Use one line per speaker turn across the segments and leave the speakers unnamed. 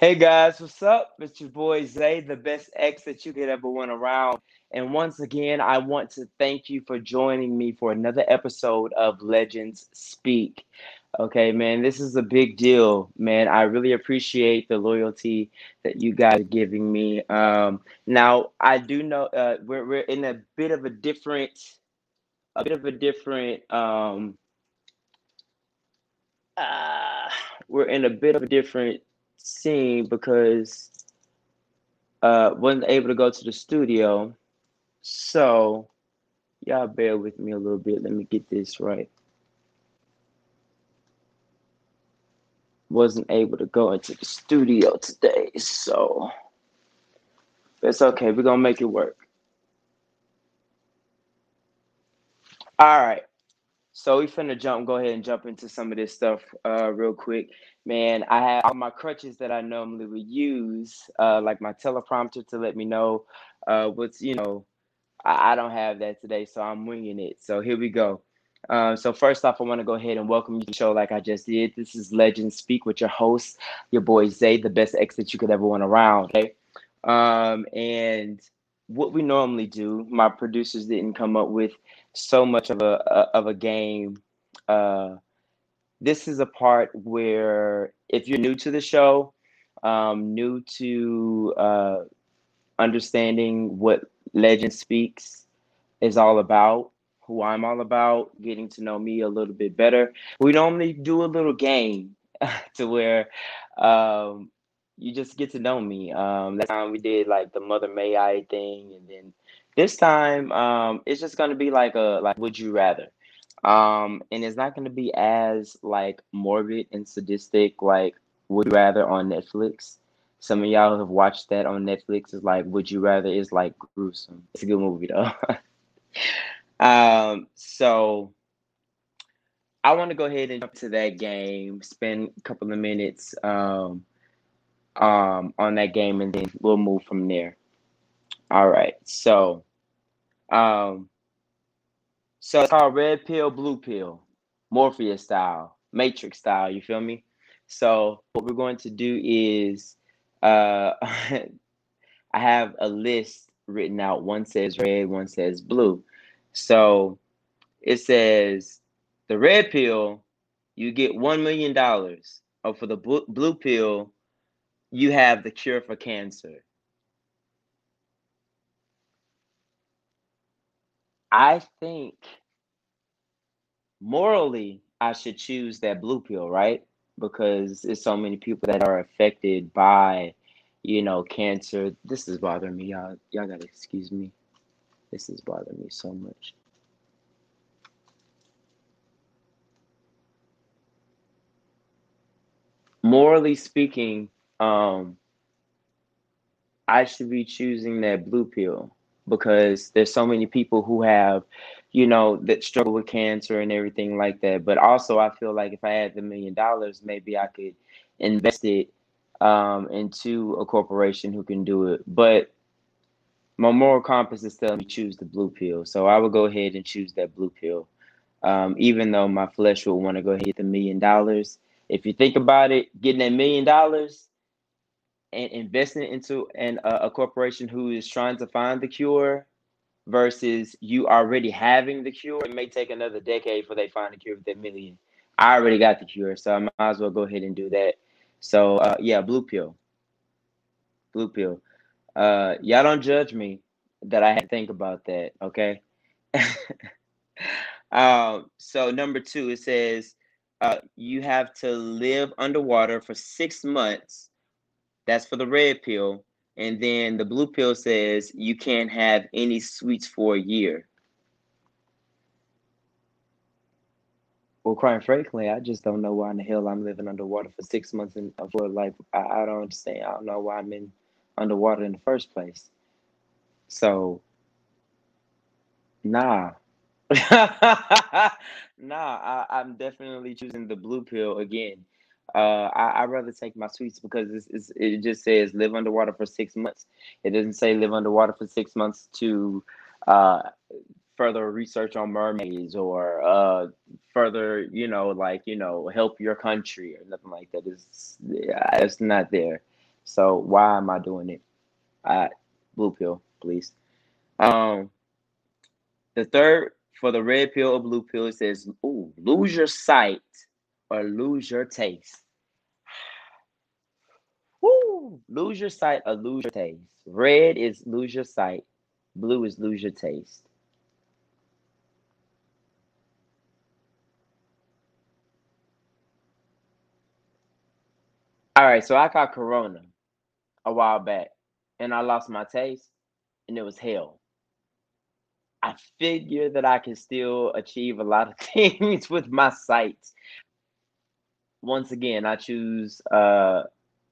Hey guys, what's up? It's your boy Zay, the best ex that you could ever want around. And once again, I want to thank you for joining me for another episode of Legends Speak. Okay, man, this is a big deal, man. I really appreciate the loyalty that you guys are giving me. Um, now, I do know uh, we're we're in a bit of a different, a bit of a different. Um, uh, we're in a bit of a different scene because uh wasn't able to go to the studio. So y'all bear with me a little bit. Let me get this right. Wasn't able to go into the studio today, so it's okay. We're gonna make it work. All right. So we finna jump, go ahead and jump into some of this stuff uh, real quick. Man, I have all my crutches that I normally would use, uh, like my teleprompter to let me know uh, what's, you know, I, I don't have that today, so I'm winging it. So here we go. Uh, so first off, I want to go ahead and welcome you to the show like I just did. This is Legends Speak with your host, your boy Zay, the best ex that you could ever want around. Okay. Um, and what we normally do, my producers didn't come up with so much of a, of a game. Uh, this is a part where if you're new to the show, um, new to uh, understanding what Legend Speaks is all about, who I'm all about, getting to know me a little bit better. We normally do a little game to where um, you just get to know me. Um, last time we did like the Mother May I thing, and then this time, um, it's just gonna be like a like would you rather. Um, and it's not gonna be as like morbid and sadistic like would you rather on Netflix. Some of y'all have watched that on Netflix. It's like Would You Rather is like gruesome. It's a good movie though. um, so I want to go ahead and jump to that game, spend a couple of minutes um, um, on that game, and then we'll move from there. All right. So um, so it's called red pill, blue pill, Morpheus style, Matrix style. You feel me? So what we're going to do is, uh, I have a list written out. One says red, one says blue. So it says the red pill, you get one million dollars. Or for the blue pill, you have the cure for cancer. I think morally I should choose that blue pill, right? Because there's so many people that are affected by, you know, cancer. This is bothering me, y'all. Y'all gotta excuse me. This is bothering me so much. Morally speaking, um, I should be choosing that blue pill because there's so many people who have, you know, that struggle with cancer and everything like that. But also, I feel like if I had the million dollars, maybe I could invest it um, into a corporation who can do it. But my moral compass is telling me choose the blue pill. So I would go ahead and choose that blue pill. Um, even though my flesh would want to go hit the million dollars. If you think about it, getting that million dollars and investing into an, uh, a corporation who is trying to find the cure versus you already having the cure. It may take another decade before they find the cure with that million. I already got the cure, so I might as well go ahead and do that. So uh, yeah, blue pill. Blue pill. Uh, y'all don't judge me that I had to think about that, okay? um, so number two, it says uh, you have to live underwater for six months that's for the red pill. And then the blue pill says you can't have any sweets for a year. Well, quite frankly, I just don't know why in the hell I'm living underwater for six months and for like I, I don't understand. I don't know why I'm in underwater in the first place. So, nah, nah, I, I'm definitely choosing the blue pill again. Uh, I, would rather take my sweets because it's, it's, it just says live underwater for six months. It doesn't say live underwater for six months to uh, further research on mermaids or uh, further, you know, like, you know, help your country or nothing like that. It's, it's not there. So why am I doing it? Blue pill, please. Um, the third for the red pill or blue pill it says, "Ooh, lose your sight or lose your taste." Woo! Lose your sight or lose your taste. Red is lose your sight. Blue is lose your taste. All right, so I got corona a while back and I lost my taste and it was hell. I figure that I can still achieve a lot of things with my sight. Once again, I choose uh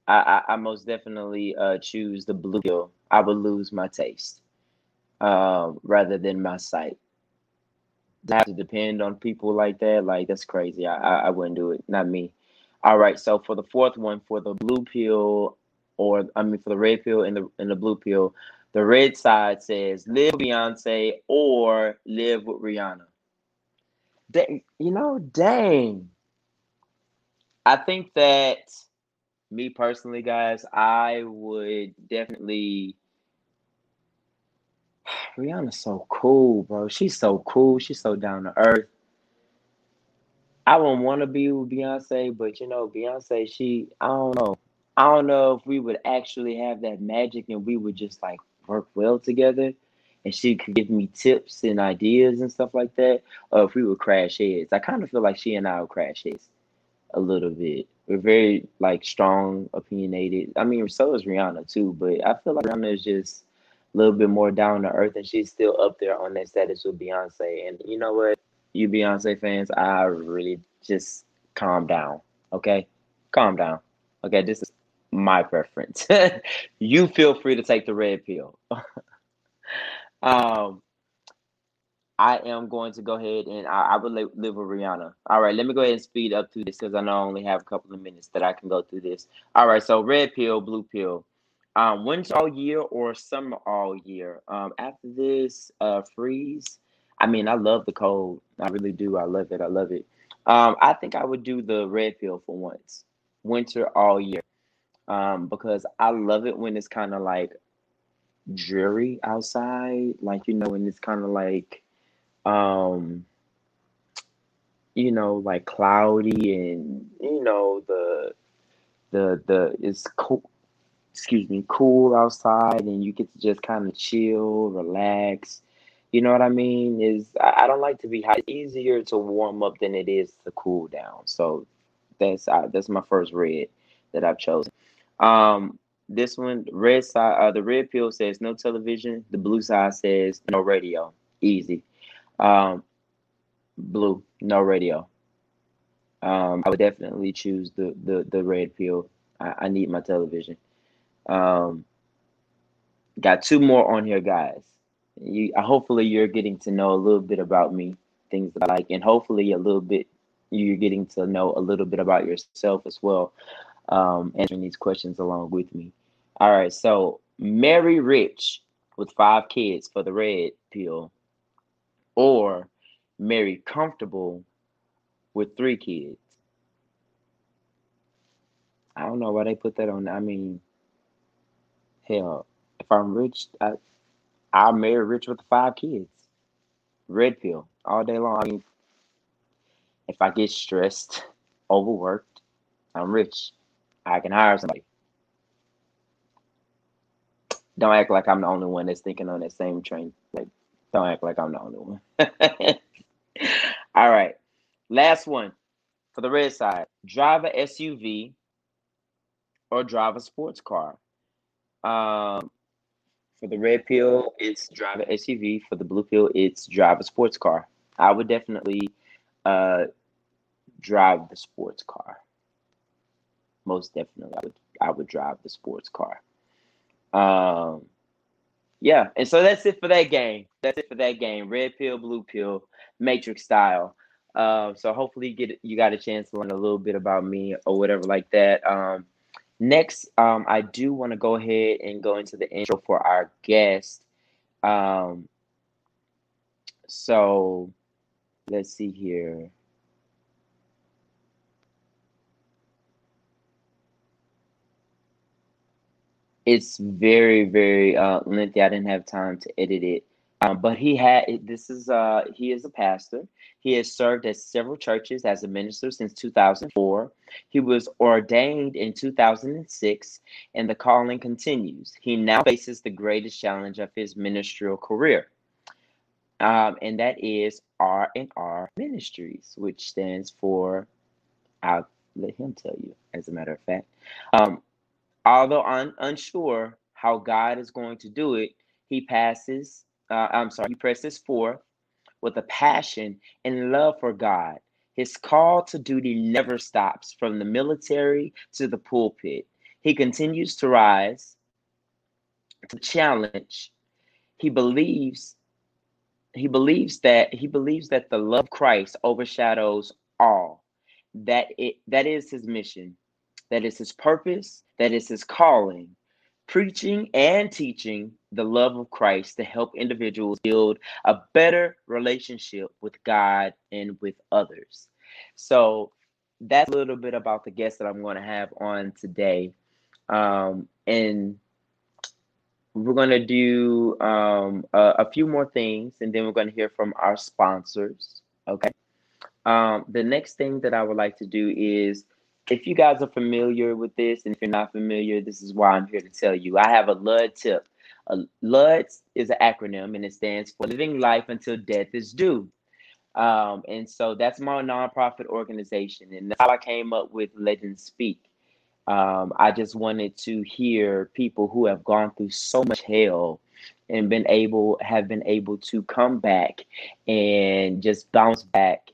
I, I, I most definitely uh choose the blue pill. I would lose my taste um rather than my sight. To have to depend on people like that, like that's crazy. I, I I wouldn't do it, not me. All right, so for the fourth one, for the blue pill, or I mean for the red pill and the and the blue pill, the red side says live Beyonce or live with Rihanna. Dang, you know, dang. I think that me personally, guys, I would definitely. Rihanna's so cool, bro. She's so cool. She's so down to earth. I wouldn't want to be with Beyonce, but you know, Beyonce, she, I don't know. I don't know if we would actually have that magic and we would just like work well together and she could give me tips and ideas and stuff like that, or if we would crash heads. I kind of feel like she and I would crash heads a little bit. We're very like strong, opinionated. I mean, so is Rihanna too, but I feel like Rihanna is just a little bit more down to earth and she's still up there on that status with Beyonce. And you know what? You Beyonce fans, I really just calm down. Okay? Calm down. Okay, this is my preference. you feel free to take the red pill. um, I am going to go ahead and I, I would live, with Rihanna. All right, let me go ahead and speed up through this because I know I only have a couple of minutes that I can go through this. All right, so red pill, blue pill. Um, winter all year or summer all year. Um, after this uh, freeze, I mean, I love the cold. I really do. I love it. I love it. Um, I think I would do the red pill for once. Winter all year um, because I love it when it's kind of like dreary outside, like you know, when it's kind of like, um, you know, like cloudy and you know the the the it's cool. Excuse me, cool outside, and you get to just kind of chill, relax. You know what I mean? Is I, I don't like to be hot. It's easier to warm up than it is to cool down. So that's that's my first red that I've chosen. Um, this one, red side, uh, the red pill says no television. The blue side says no radio. Easy. Um, blue, no radio. Um, I would definitely choose the the the red pill. I, I need my television. Um, got two more on here, guys. You, hopefully, you're getting to know a little bit about me, things that I like, and hopefully, a little bit you're getting to know a little bit about yourself as well um, answering these questions along with me. All right, so marry rich with five kids for the red pill, or marry comfortable with three kids. I don't know why they put that on. I mean, hell, if I'm rich, I I'll marry rich with five kids. Red pill all day long. I mean, if I get stressed, overworked, I'm rich. I can hire somebody. Don't act like I'm the only one that's thinking on that same train. Don't act like I'm the only one. All right. Last one for the red side. Drive a SUV or drive a sports car. Um, for the red pill, it's drive a SUV. For the blue pill, it's drive a sports car. I would definitely uh, drive the sports car most definitely I would I would drive the sports car. Um yeah, and so that's it for that game. That's it for that game. Red pill, blue pill, matrix style. Uh, so hopefully you get you got a chance to learn a little bit about me or whatever like that. Um, next, um, I do want to go ahead and go into the intro for our guest. Um, so let's see here. It's very very uh, lengthy. I didn't have time to edit it, um, but he had this is uh he is a pastor. He has served at several churches as a minister since 2004. He was ordained in 2006, and the calling continues. He now faces the greatest challenge of his ministerial career, um, and that is R and R Ministries, which stands for. I'll let him tell you. As a matter of fact, um, although un- unsure how God is going to do it, he passes. Uh, I'm sorry, he presses forth with a passion and love for God. His call to duty never stops from the military to the pulpit. He continues to rise to challenge. He believes he believes that he believes that the love of Christ overshadows all. That it that is his mission. That is his purpose, that is his calling preaching and teaching the love of Christ to help individuals build a better relationship with God and with others. So that's a little bit about the guest that I'm going to have on today. Um, and we're going to do um, a, a, few more things and then we're going to hear from our sponsors. Okay. Um, the next thing that I would like to do is if you guys are familiar with this, and if you're not familiar, this is why I'm here to tell you. I have a LUD tip. A LUD is an acronym, and it stands for Living Life Until Death is Due. Um, and so that's my nonprofit organization, and that's how I came up with Legends Speak. Um, I just wanted to hear people who have gone through so much hell and been able have been able to come back and just bounce back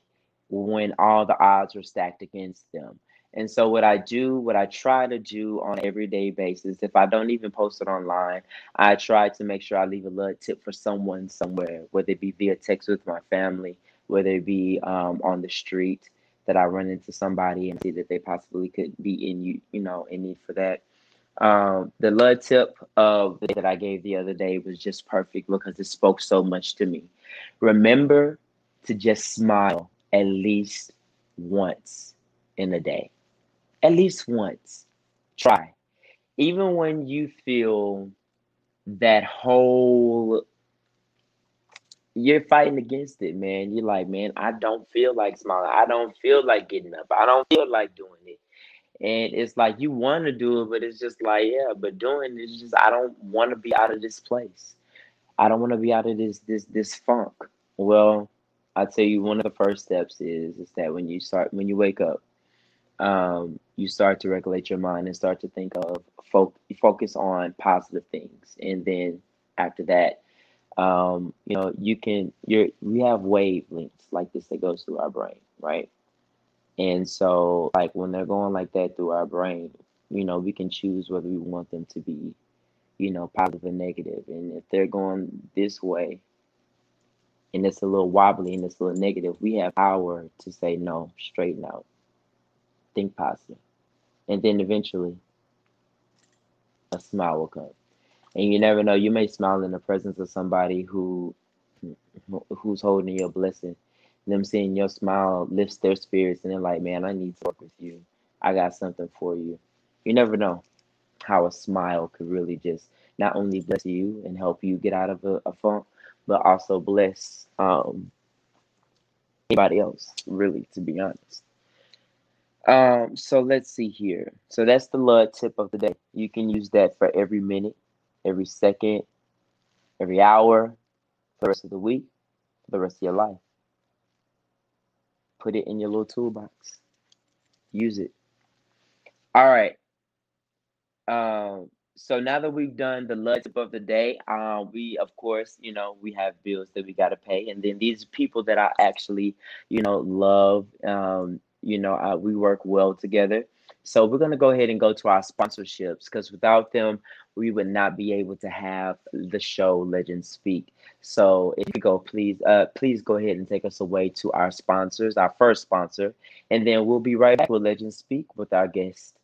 when all the odds were stacked against them. And so what I do, what I try to do on an everyday basis, if I don't even post it online, I try to make sure I leave a little tip for someone somewhere, whether it be via text with my family, whether it be um, on the street that I run into somebody and see that they possibly could be in you, you know, in need for that. Um, the LUD tip of that I gave the other day was just perfect because it spoke so much to me. Remember to just smile at least once in a day at least once. Try. Even when you feel that whole you're fighting against it, man. You're like, man, I don't feel like smiling. I don't feel like getting up. I don't feel like doing it. And it's like you want to do it, but it's just like, yeah, but doing it is just I don't want to be out of this place. I don't want to be out of this this this funk. Well, I tell you one of the first steps is is that when you start when you wake up, um, you start to regulate your mind and start to think of fo- focus on positive things. And then after that um, you know you can you're we have wavelengths like this that goes through our brain right? And so like when they're going like that through our brain you know we can choose whether we want them to be you know positive or negative. And if they're going this way and it's a little wobbly and it's a little negative we have power to say no straighten out think positive. And then eventually a smile will come. And you never know, you may smile in the presence of somebody who who's holding your blessing. Them seeing your smile lifts their spirits and they're like, Man, I need to work with you. I got something for you. You never know how a smile could really just not only bless you and help you get out of a, a funk, but also bless um, anybody else, really, to be honest. Um, so let's see here. So that's the LUD tip of the day. You can use that for every minute, every second, every hour, for the rest of the week, for the rest of your life. Put it in your little toolbox. Use it. All right. Um, so now that we've done the LUD tip of the day, uh, we of course, you know, we have bills that we gotta pay, and then these people that I actually, you know, love. Um, you know, uh, we work well together. So we're going to go ahead and go to our sponsorships because without them, we would not be able to have the show Legends Speak. So if you go, please, uh, please go ahead and take us away to our sponsors, our first sponsor, and then we'll be right back with Legends Speak with our guest.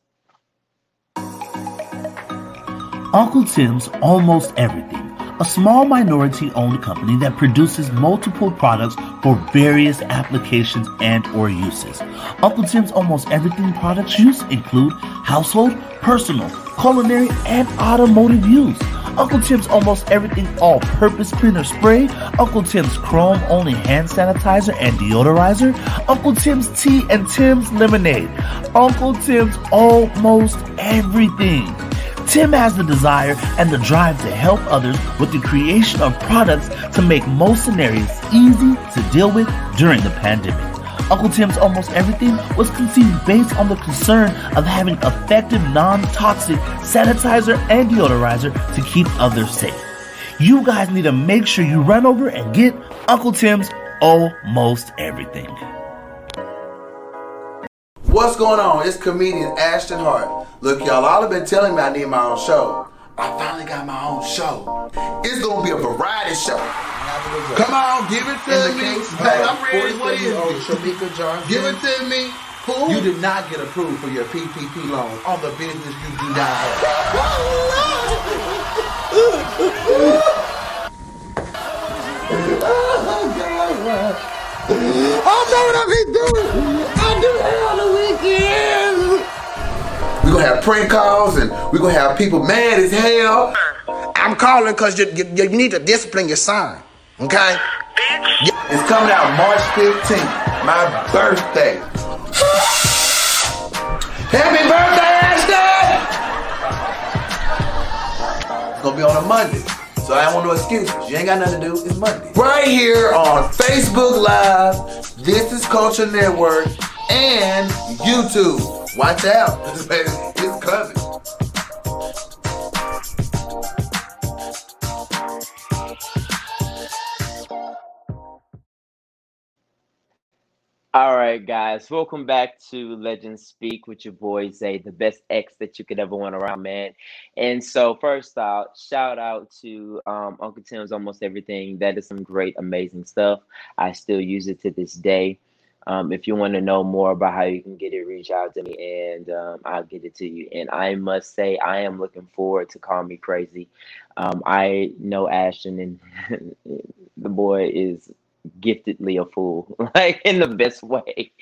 Uncle Tim's Almost Everything a small minority owned company that produces multiple products for various applications and or uses. Uncle Tim's almost everything products use include household, personal, culinary, and automotive use. Uncle Tim's almost everything all purpose cleaner spray, Uncle Tim's chrome only hand sanitizer and deodorizer, Uncle Tim's tea and Tim's lemonade, Uncle Tim's almost everything. Tim has the desire and the drive to help others with the creation of products to make most scenarios easy to deal with during the pandemic. Uncle Tim's Almost Everything was conceived based on the concern of having effective non-toxic sanitizer and deodorizer to keep others safe. You guys need to make sure you run over and get Uncle Tim's Almost Everything.
What's going on? It's comedian Ashton Hart. Look, y'all, all have been telling me I need my own show. I finally got my own show. It's gonna be a variety show. Come on, give it to me. Hey, I'm ready. What is it?
Shamika Johnson.
Give it to me. Who?
You did not get approved for your PPP loan on the business you do not have.
Oh, I know what I be doing. I do that on the weekends. We gonna have prank calls and we're gonna have people mad as hell.
I'm calling because you, you, you need to discipline your son. Okay?
It's coming out March 15th, my birthday. Happy birthday, Ashton! It's gonna be on a Monday. So I don't want no excuses. You ain't got nothing to do. It's Monday. Right here on Facebook Live, This is Culture Network, and YouTube. Watch out. It's coming.
All right, guys, welcome back to Legends Speak with your boy Zay, the best ex that you could ever want around, man. And so, first out, shout out to um, Uncle Tim's Almost Everything. That is some great, amazing stuff. I still use it to this day. Um, if you want to know more about how you can get it, reach out to me and um, I'll get it to you. And I must say, I am looking forward to Call Me Crazy. Um, I know Ashton, and the boy is giftedly a fool, like in the best way.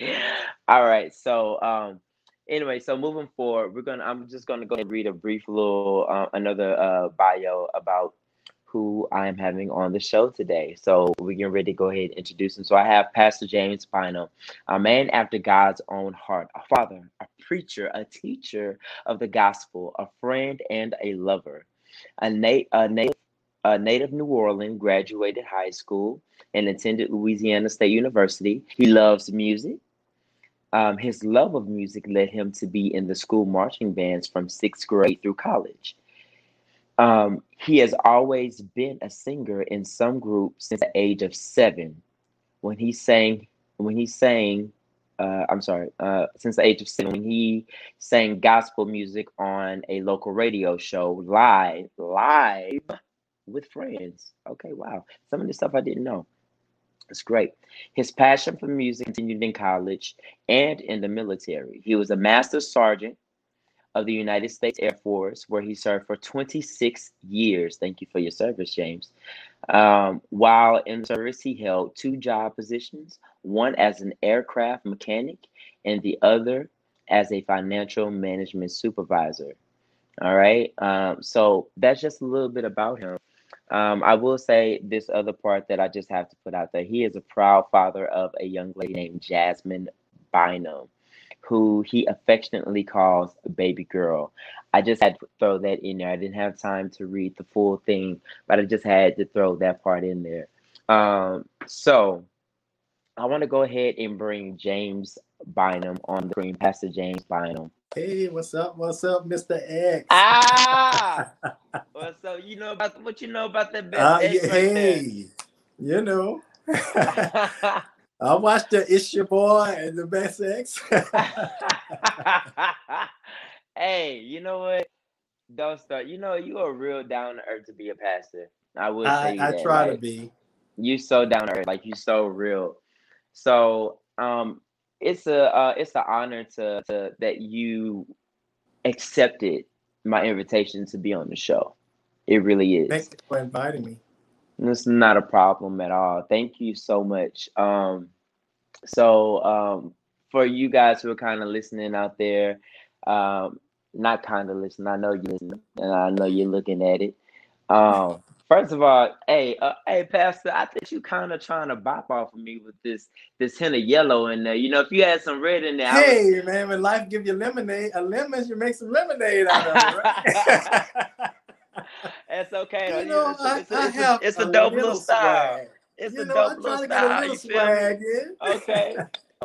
All right, so um, anyway, so moving forward, we're gonna. I'm just gonna go ahead and read a brief little uh, another uh, bio about who I am having on the show today. So we're getting ready to go ahead and introduce him. So I have Pastor James Bynum, a man after God's own heart, a father, a preacher, a teacher of the gospel, a friend, and a lover. A, na- a native a native New Orleans, graduated high school and attended Louisiana State University. He loves music. Um, his love of music led him to be in the school marching bands from sixth grade through college. Um, he has always been a singer in some group since the age of seven. When he sang, when he sang, uh, I'm sorry, uh, since the age of seven, when he sang gospel music on a local radio show live, live with friends. Okay, wow. Some of the stuff I didn't know. It's great. His passion for music continued in college and in the military. He was a master sergeant of the United States Air Force, where he served for 26 years. Thank you for your service, James. Um, while in service, he held two job positions one as an aircraft mechanic, and the other as a financial management supervisor. All right. Um, so that's just a little bit about him. Um, I will say this other part that I just have to put out there. He is a proud father of a young lady named Jasmine Bynum, who he affectionately calls baby girl. I just had to throw that in there. I didn't have time to read the full thing, but I just had to throw that part in there. Um, so I want to go ahead and bring James Bynum on the screen, Pastor James Bynum.
Hey, what's up? What's up, Mr. X?
Ah, what's up? You know about what you know about that best
Uh,
X
yeah,
right there?
hey, you know, I watched the It's Your Boy and the Best X.
hey, you know what? Don't start. You know, you are real down to earth to be a pastor. I will
I,
say
I
that.
try to be.
You so down to earth, like you so real. So, um, it's a uh, it's an honor to, to that you accepted my invitation to be on the show. It really is.
Thank you for inviting me.
It's not a problem at all. Thank you so much. Um, so um, for you guys who are kind of listening out there, um, not kind of listening. I know you listen, and I know you're looking at it. Um, first of all, hey, uh, hey, Pastor, I think you kind of trying to bop off of me with this this hint of yellow in there. You know, if you had some red in there,
Hey man, when life give you lemonade, a lemon, you make some lemonade out of it, right?
It's okay.
you know,
it's,
I,
it's, a,
I
it's,
have
it's a dope little style.
swag.
It's
you
a
know,
dope
I'm
little
to get a
style.
little
You feel me?
swag in.
Okay.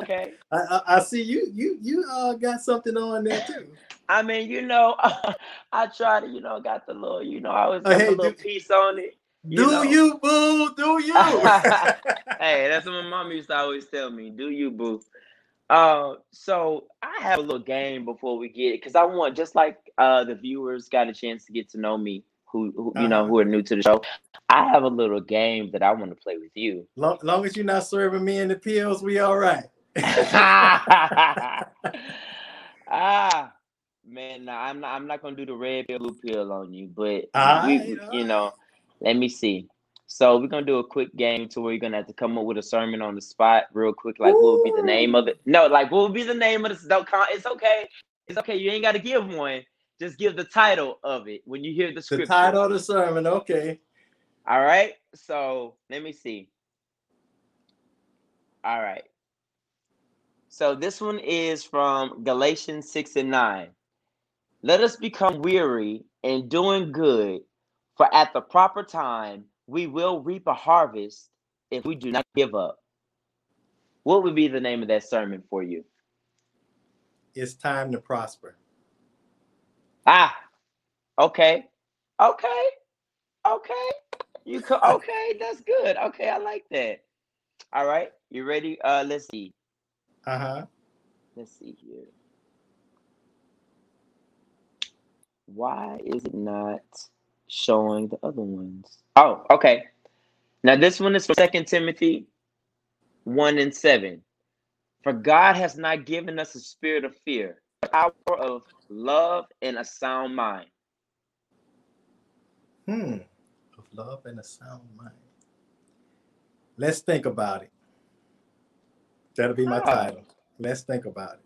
Okay.
I, I, I see you. You you uh got something on there too.
I mean, you know, I try to, you know, got the little, you know, I was
Uh,
got
hey,
a little
do-
piece on it. You
do
know.
you boo? Do you?
hey, that's what my mom used to always tell me. Do you, boo? Uh, so I have a little game before we get it because I want just like uh the viewers got a chance to get to know me, who, who you know
Uh-huh.
who are new to the show. I have a little game that I want to play with you.
long, long as you're not serving me in the pills, we all right.
ah, man, nah, I'm not. I'm not gonna do the red pill, blue pill on you, but
All
we,
right,
you know, let me see. So we're gonna do a quick game to where you're gonna have to come up with a sermon on the spot, real quick. Like, what would be the name of it? No, like, what would be the name of this? Don't It's okay. It's okay. You ain't got to give one. Just give the title of it when you hear the
The
scripture.
title of the sermon. Okay.
All right. So let me see. All right. So this one is from Galatians 6 and 9. Let us become weary in doing good, for at the proper time we will reap a harvest if we do not give up. What would be the name of that sermon for you?
It's time to prosper.
Ah, okay. Okay. Okay. You could okay, that's good. Okay, I like that. All right. You ready? Uh let's see.
Uh huh.
Let's see here. Why is it not showing the other ones? Oh, okay. Now this one is Second Timothy 1 and 7. For God has not given us a spirit of fear, power of love and a sound mind.
Hmm. Of love and a sound mind. Let's think about it. That'll be my
Ah.
title. Let's think about it.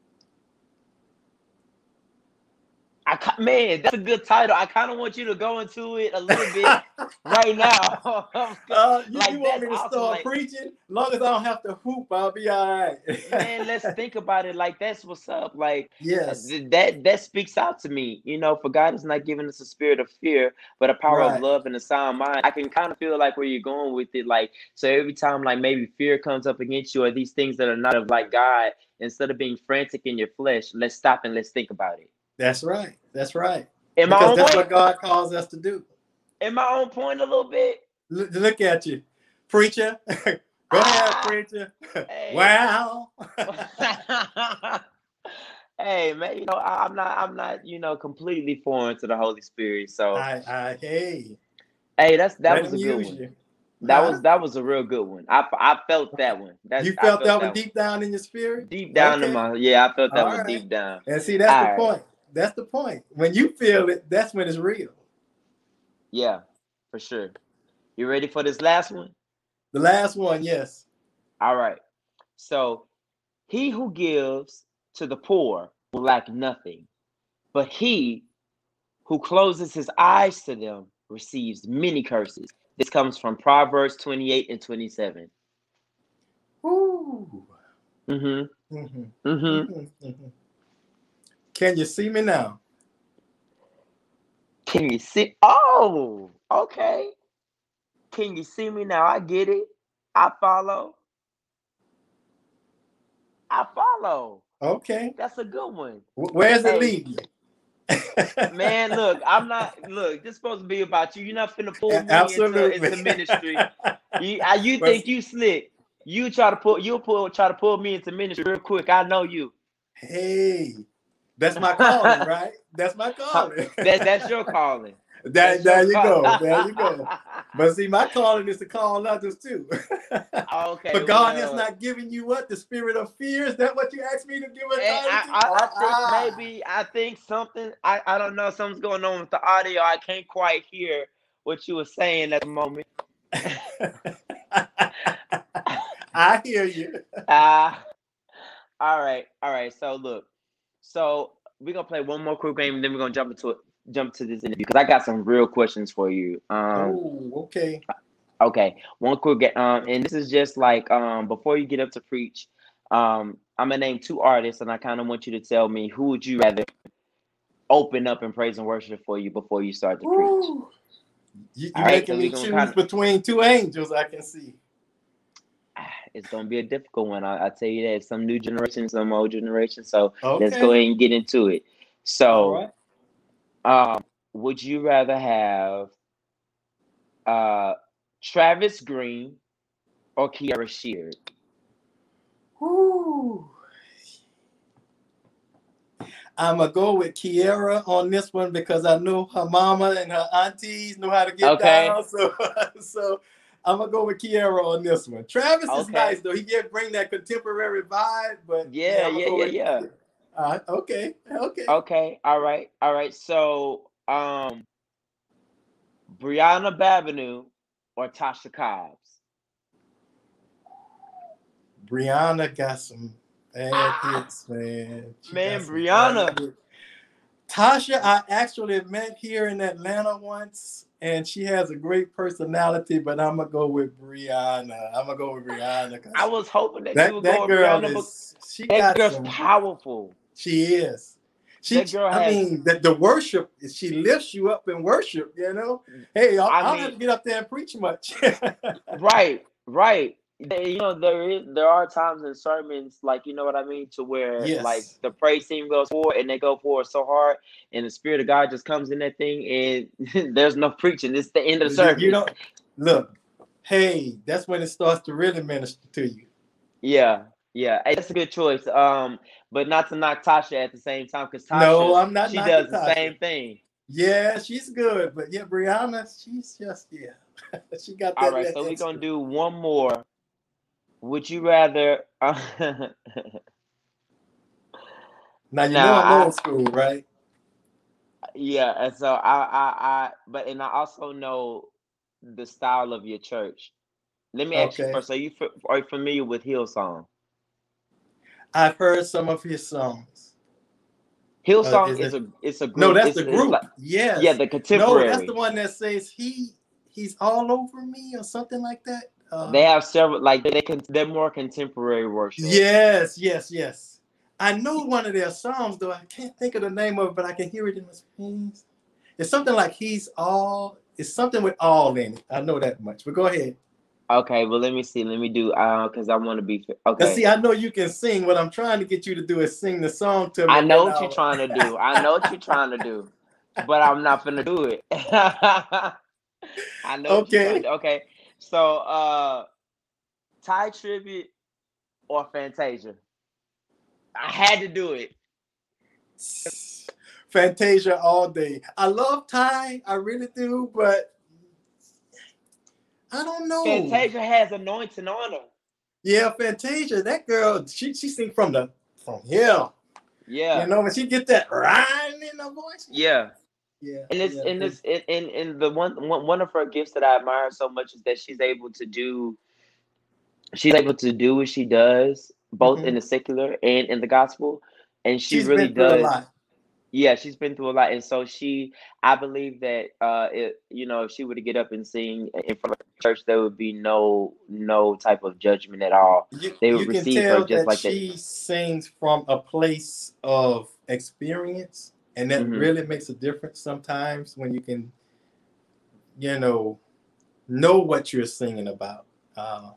I man, that's a good title. I kind of want you to go into it a little bit right now.
Uh, you,
Like,
you want me to
awesome,
start
like-
preaching? Long as I don't have to hoop, I'll be all right.
man, let's think about it. Like that's what's up. Like
yes.
that that speaks out to me. You know, for God is not giving us a spirit of fear, but a power
Right.
of love and a sound mind. I can kind of feel like where you're going with it. Like so, every time like maybe fear comes up against you or these things that are not of like God, instead of being frantic in your flesh, let's stop and let's think about it.
That's right. That's right.
Am
Because that's
point?
what God calls us to do.
Am I on point a little bit?
Look, look at you, preacher. Go ahead,
Ah.
preacher.
Hey.
Wow.
hey man, you know I- I'm not I'm not you know completely foreign to the Holy Spirit. So
I, I, hey,
hey, that's that
let
was a good one.
you.
That
Huh?
was that was a real good one. I I felt that one. That,
You
I
felt that one
one.
deep down in your spirit?
deep down in my yeah. I felt that
All
one
right.
deep down.
And see, that's
All
the
right.
point. That's the point. When you feel it, that's when it's real.
Yeah, for sure. You ready for this last one?
The last one, yes.
All right. So, he who gives to the poor will lack nothing, but he who closes his eyes to them receives many curses. This comes from Proverbs 28 and 27.
Ooh.
Mm-hmm.
Mhm,
Mm-hmm.
mhm, mhm. Can you see me now?
Can you see? Oh, okay. Can you see me now? I get it. I follow. I follow.
Okay.
That's a good one.
Wh- Where's it lead you?
Man, look, I'm not. Look, this supposed to be about you. You're not finna pull me
Absolutely.
into, into ministry. You, I, you think you slick? You try to pull. You pull. Try to pull me into ministry real quick. I know you.
hey, that's my calling, right? That's my calling.
That that's your calling.
That,
That's
there you go. There you go. But see, my calling is to call others too.
okay.
but God has
well,
not given you what? The spirit of fear? Is that what you asked me to give
eh, I,
to?
I, I
Ah.
think maybe I think something. I, I don't know. Something's going on with the audio. I can't quite hear what you were saying at the moment.
I hear you.
Uh, all right, all right. So look, so we're gonna play one more quick game, and then we're gonna jump into it, jump to this interview because I got some real questions for you. Um,
oh, okay.
Okay, one quick ga- um, and this is just like um before you get up to preach, um, I'm gonna name two artists, and I kind of want you to tell me who would you rather open up and praise and worship for you before you start to preach.
You, you're
right,
making
so
me choose
kinda-
between two angels. I can see.
It's gonna be a difficult one. I, I tell you that. Some new generation, some old generation. So let's go ahead and get into it. So,
right.
um, would you rather have uh Travis Greene or Kierra Sheard?
Woo. I'm gonna go with Kierra on this one because I know her mama and her aunties know how to get
Okay.
down. So, so I'm gonna go with Kierra on this one. Travis is nice though; he get bring that contemporary vibe. But
Yeah,
I'ma
yeah, yeah, yeah.
Uh, okay, okay.
Okay, all right, all right. So, um, Briana Babineaux or Tasha Cobbs?
Briana got some bad hits, man. She
Man,
Briana. Tasha, I actually met here in Atlanta once, and she has a great personality. But I'm gonna go with Briana. I'm gonna go with Briana.
I was hoping that, you
that
would go
that
with
girl
Briana,
is she
that
got
girl's
some,
powerful.
She is. She,
That girl
I
has-
mean, the, the worship, she lifts you up in worship, you know? Hey, I,
I
I don't have to get up there and preach much.
Right, right. They- You know, there is there are times in sermons, like you know what I mean, to where
Yes.
like the praise team goes forward and they go forward so hard, and the spirit of God just comes in that thing, and there's no preaching. It's the end of the service.
you don't look, hey, that's when it starts to really minister to you.
Yeah, yeah, Hey, that's a good choice. Um, but not to knock Tasha at the same time because Tasha,
No, I'm not
she does the
Tasha.
same thing.
Yeah, she's good, but yeah, Briana, she's just yeah, she got that.
All right,
that
so we're gonna do one more. Would you rather?
Uh, now you know I'm old school, right?
yeah, and so I, I, I, but and I also know the style of your church. Let me ask you first. Are you are you familiar with Hillsong?
I've heard some of his songs.
Hillsong uh,
is
is,
it-
a it's a group.
No, that's
it's-
the group.
like-
yes.
yeah, the contemporary.
no, that's the one that says he he's all over me or something like that. Uh,
They have several like they can they're more contemporary worship.
Yes, yes, yes. I know one of their songs though. I can't think of the name of it, but I can hear it in my screens. It's something like he's all. It's something with all in it. I know that much. But go ahead.
Okay, well let me see. Let me do uh because I want to be fi-
Now,
okay.
see, I know you can sing. What I'm trying to get you to do is sing the song to me.
I know what you're trying to do. I know what you're trying to do, but I'm not gonna do it. I know. what you're trying
Okay.
Okay. So, uh, Tye Tribbett or Fantasia? I had to do it.
Fantasia all day. I love Tye, I really do, but I don't know.
Fantasia has anointing on her.
Yeah, Fantasia, that girl, she she sing from the from here.
Yeah.
You know, when she get that rhyme in her voice.
Yeah.
Yeah.
And it's
yeah,
and it's and, and, and the one, one one of her gifts that I admire so much is that she's able to do she's able to do what she does both in the secular and in the gospel. And she
she's
really
been through a
does yeah, she's been through a lot. And so she I believe that uh it you know if she were to get up and sing in front of the church there would be no no type of judgment at all.
You,
they would receive her just
that
like that.
she sings from a place of experience, and that
Mhm.
really makes a difference sometimes when you can, you know, know what you're singing about. Uh,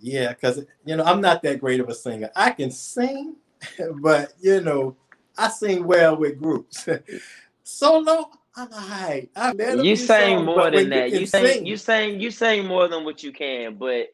yeah, because you know I'm not that great of a singer. I can sing, but you know I sing well with groups. Solo, I'm alright. I let a
You
few
sang
songs,
more than
you
that. You
can
sang
sing-
you sang you sang more than what you can. But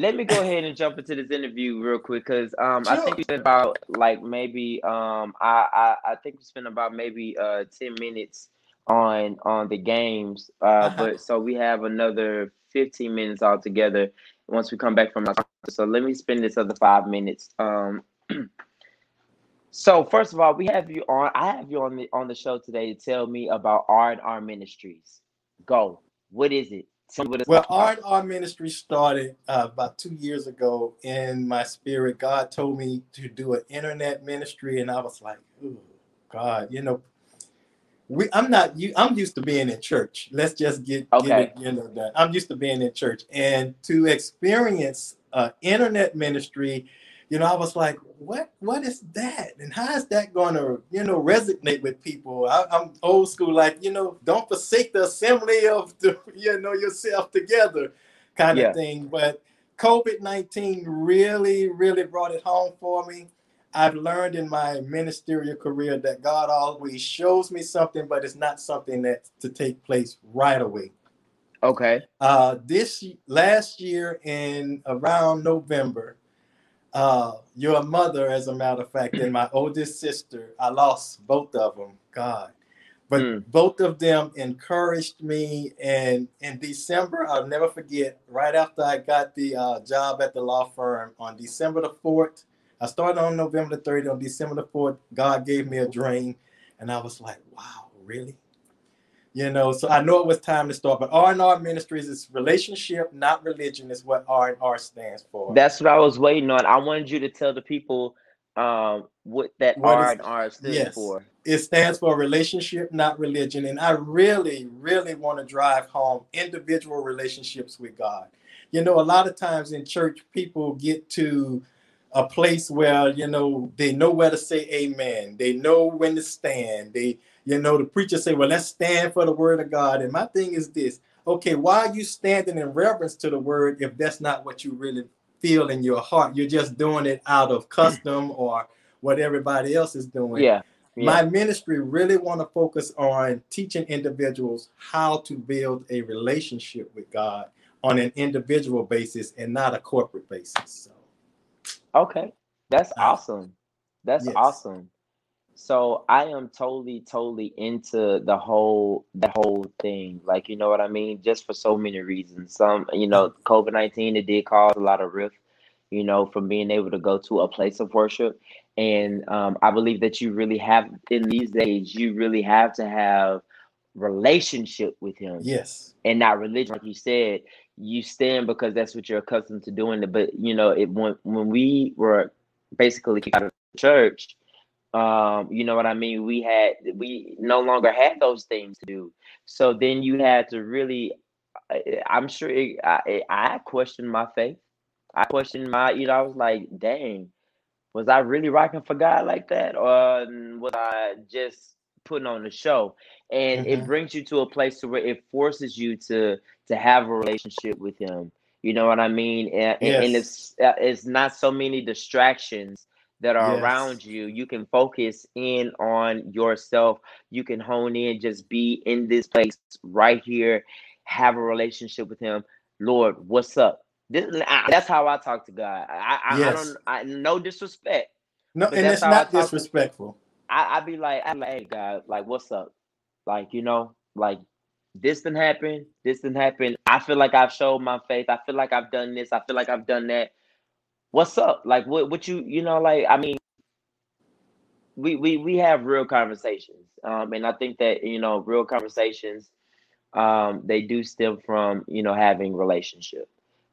let me go ahead and jump into this interview real quick because um I think we spent about like maybe um I, I I think we spent about maybe uh ten minutes on on the games. Uh
Uh-huh.
but so we have another fifteen minutes altogether once we come back from our so let me spend this other five minutes. Um So first of all, we have you on. I have you on the on the show today to tell me about R and R Ministries. Go. What is it? Tell me what it's
Well, our, our ministry started uh, about two years ago in my spirit. God told me to do an internet ministry, and I was like, "Ooh, God, you know, we I'm not you I'm used to being in church. Let's just get, get
Okay.
it, you know, done. I'm used to being in church. And to experience uh internet ministry, you know, I was like, what what is that? And how is that gonna, you know, resonate with people? I, I'm old school, like, you know, don't forsake the assembly of the, you know, yourself together kind
Yeah.
of thing. But COVID-19 really, really brought it home for me. I've learned in my ministerial career that God always shows me something, but it's not something that to take place right away.
Okay.
Uh, this last year in around November, uh, your mother, as a matter of fact, and my oldest sister, I lost both of them. God, but
Mm.
both of them encouraged me. And in December, I'll never forget. Right after I got the uh, job at the law firm on December the fourth, I started on November the 30th. On December the 4th, God gave me a dream. And I was like, wow, really? You know, so I know it was time to start. But R&R Ministries is relationship, not religion, is what R&R stands for.
That's what I was waiting on. I wanted you to tell the people um what that
What
r&r stands
yes.
for.
it stands for relationship, not religion. And I really, really want to drive home individual relationships with God. You know, a lot of times in church, people get to a place where, you know, they know where to say amen. They know when to stand. They, you know, the preacher say, well, let's stand for the word of God. And my thing is this, okay, why are you standing in reverence to the word if that's not what you really feel in your heart? You're just doing it out of custom or what everybody else is doing
Yeah. Yeah.
my ministry really want to focus on teaching individuals how to build a relationship with god on an individual basis and not a corporate basis so
Okay. That's awesome. That's
Yes.
awesome. So I am totally, totally into the whole the whole thing. Like, you know what I mean? Just for so many reasons. Some, you know, COVID nineteen it did cause a lot of rift, you know, from being able to go to a place of worship. And um, I believe that you really have in these days, you really have to have relationship with him
yes
and not religion like you said you stand because that's what you're accustomed to doing but you know it when when we were basically kicked out of church um you know what i mean? We had we no longer had those things to do. So then you had to really I- i'm sure it, i i questioned my faith. I questioned my you know i was like dang was i really rocking for god like that or was i just putting on the show? And it
Mhm.
brings you to a place to where it forces you to to have a relationship with him. You know what i mean? And, and- and it's uh, it's not so many distractions that are
Yes.
around you you can focus in on yourself you can hone in just be in this place right here have a relationship with him lord what's up this, I, that's how i talk to god i i, I
Yes.
don't i no disrespect
no and it's
I
not disrespectful
I, I be like, I'm like, hey God, like what's up? Like, you know, like this didn't happen, this didn't happen. I feel like I've showed my faith. I feel like I've done this. I feel like I've done that. What's up? Like what what you you know, like I mean we we we have real conversations. Um and I think that, you know, real conversations um they do stem from, you know, having relationship.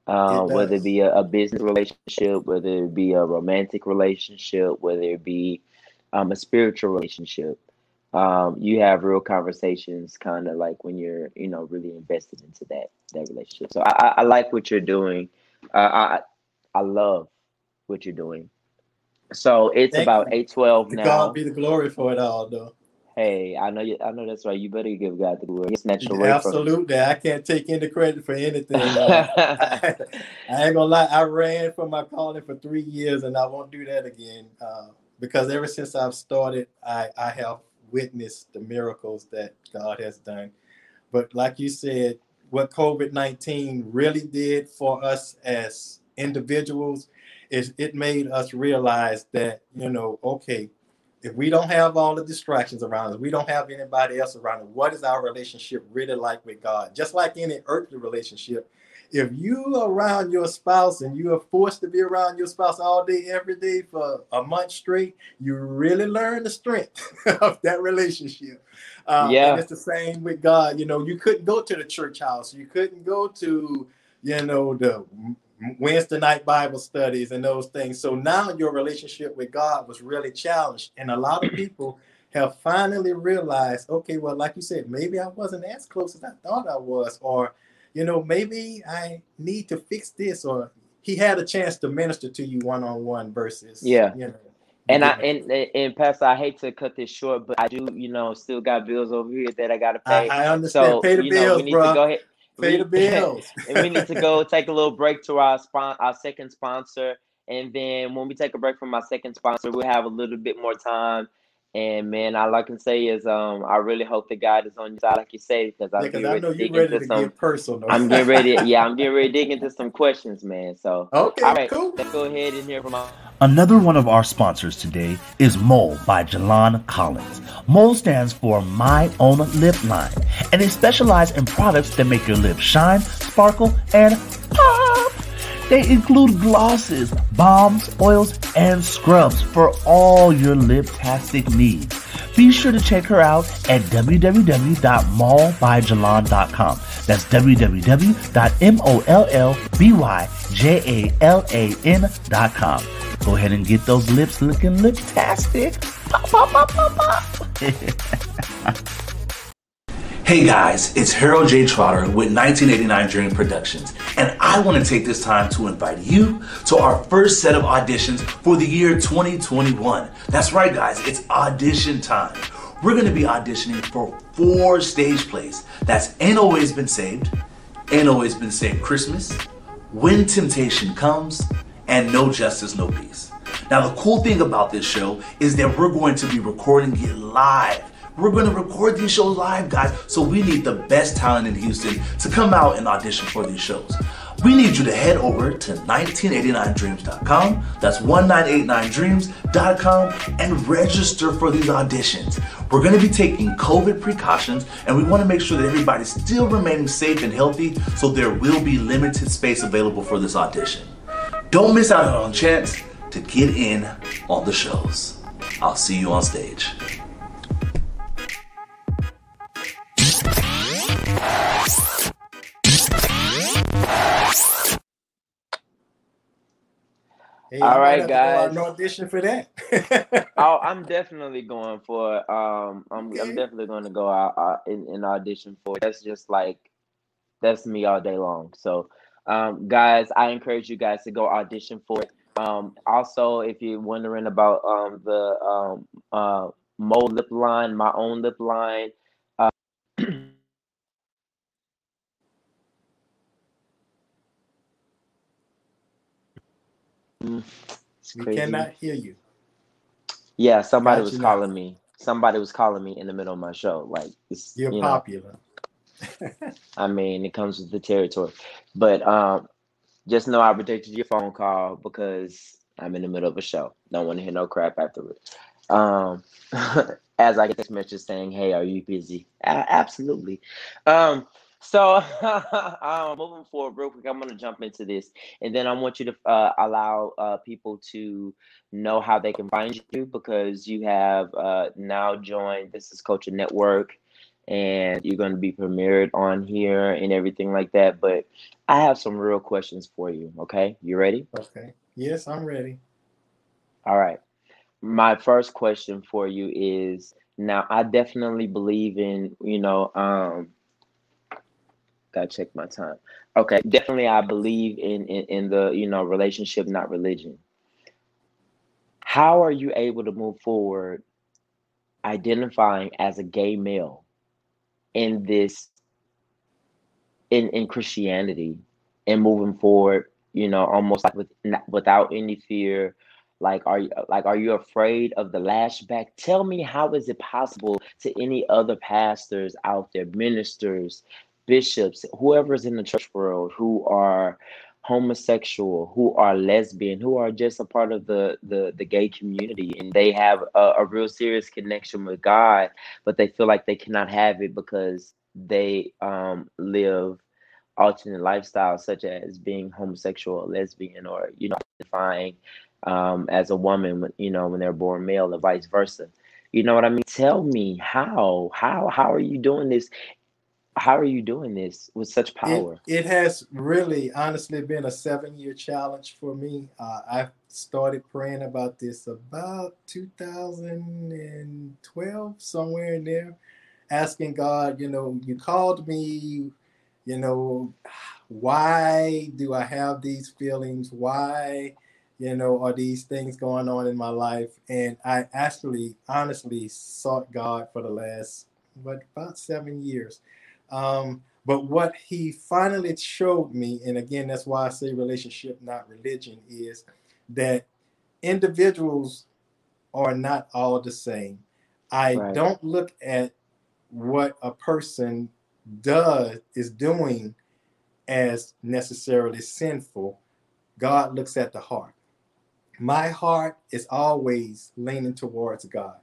Uh,
It
whether it be a, a business relationship, whether it be a romantic relationship, whether it be um, a spiritual relationship. Um, you have real conversations, kind of like when you're, you know, really invested into that that relationship. So I, I, I like what you're doing. Uh, I I love what you're doing. So it's
Thank
about eight twelve now.
god be the glory for it all though
Hey, I know you. I know that's right. You better give God the glory. It's natural way from
absolutely i can't take any credit for anything uh, I, I ain't gonna lie i ran for my calling for three years and i won't do that again uh, because ever since i've started i i have witnessed the miracles that god has done but like you said what covid-19 really did for us as individuals is it made us realize that you know okay if we don't have all the distractions around us, we don't have anybody else around us, what is our relationship really like with God? Just like any earthly relationship, if you are around your spouse and you are forced to be around your spouse all day, every day for a month straight, you really learn the strength of that relationship. Uh, yeah, and it's the same with God. You know, you couldn't go to the church house, you couldn't go to, you know, the Wednesday night Bible studies and those things. So now your relationship with God was really challenged, and a lot of people have finally realized, okay, well, like you said, maybe I wasn't as close as I thought I was, or you know, maybe I need to fix this, or he had a chance to minister to you one on one versus,
yeah,
you know.
And I and and Pastor, I hate to cut this short, but I do, you know, still got bills over here that I gotta pay.
I, I understand. So, pay the
you
bills,
know, we need
bro.
to go ahead.
Pay
we,
the bills.
and we need to go take a little break to our spon- our second sponsor. And then when we take a break from our second sponsor, we'll have a little bit more time and man, all I can say is, um, I really hope that God is on your side, like you say, because I'm
Yeah,
getting
I
ready
know
to dig
ready
into
to
some.
get personal.
I'm getting ready. Yeah, I'm getting ready to dig into some questions, man. So,
Okay,
all right,
cool.
let's go ahead and hear from our.
Another one of our sponsors today is Mole by Jalon Collins. Mole stands for My Own Lip Line, and they specialize in products that make your lips shine, sparkle, and pop. They include glosses, balms, oils, and scrubs for all your lip-tastic needs. Be sure to check her out at www.mallbyjalon.com. That's www.mollbyjalan.com. Go ahead and get those lips looking lip-tastic. Pop, pop, pop, pop, pop. Hey guys, it's Harold J. Trotter with 1989 Dream Productions, and I want to take this time to invite you to our first set of auditions for the year 2021. That's right, guys, it's audition time. We're going to be auditioning for four stage plays. That's Ain't Always Been Saved, Ain't Always Been Saved Christmas, When Temptation Comes, and No Justice, No Peace. Now, the cool thing about this show is that we're going to be recording it live. We're going to record these shows live, guys. So we need the best talent in Houston to come out and audition for these shows. We need you to head over to 1989dreams.com. That's 1989dreams.com and register for these auditions. We're going to be taking COVID precautions and we want to make sure that everybody's still remaining safe and healthy, so there will be limited space available for this audition. Don't miss out on a chance to get in on the shows. I'll see you on stage.
Hey,
All right,
have to go out
guys.
and audition for that.
Oh, I'm definitely going for. Um, I'm,
Okay.
I'm definitely going to go out uh, in, in audition for. it. That's just like, that's me all day long. So, um, guys, I encourage you guys to go audition for it. Um, also, if you're wondering about um the um uh Mo lip line, my own lip line, uh, it's
we
crazy.
cannot hear you.
Yeah, somebody was
now.
calling me. Somebody was calling me in the middle of my show. Like it's
You're
you know,
popular.
I mean, it comes with the territory. But um, just know I rejected your phone call because I'm in the middle of a show. Don't want to hear no crap afterwards. Um, as I get this message saying, "Hey, are you busy?" Absolutely. Um, so um, moving forward, real quick, I'm gonna jump into this, and then I want you to uh, allow uh, people to know how they can find you because you have uh, now joined. This is Culture Network and you're going to be premiered on here and everything like that. But I have some real questions for you. Okay, you ready?
Okay. Yes, I'm ready.
All right. My first question for you is now I definitely believe in, you know, um gotta check my time. Okay, definitely I believe in in, in the, you know, relationship, not religion. How are you able to move forward identifying as a gay male in this in in Christianity and moving forward, you know, almost like with without any fear. Like, are you like are you afraid of the lashback? Tell me, how is it possible to any other pastors out there, ministers, bishops, whoever's in the church world who are homosexual, who are lesbian, who are just a part of the the, the gay community, and they have a, a real serious connection with God, but they feel like they cannot have it because they um, live alternate lifestyles, such as being homosexual or lesbian, or you know, identifying um, as a woman, you know, when they're born male, or vice versa. You know what I mean? Tell me how, how, how are you doing this? How are you doing this with such power?
It, it has really, honestly, been a seven-year challenge for me. Uh, I started praying about this about 2012, somewhere in there, asking God, you know, you called me, you know, why do I have these feelings? Why? you know, are these things going on in my life? And I actually, honestly, sought God for the last, what, about seven years. Um, but what he finally showed me, and again, that's why I say relationship, not religion, is that individuals are not all the same. I right. don't look at what a person does is doing as necessarily sinful. God looks at the heart my heart is always leaning towards God.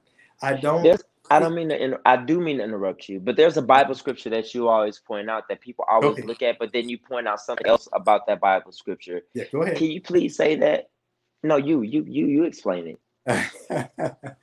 I don't.
There's, I don't mean to. I do mean to interrupt you, but there's a Bible scripture that you always point out that people always okay. look at, but then you point out something else about that Bible scripture.
Yeah, go ahead.
Can you please say that? No, you, you, you, you explain it.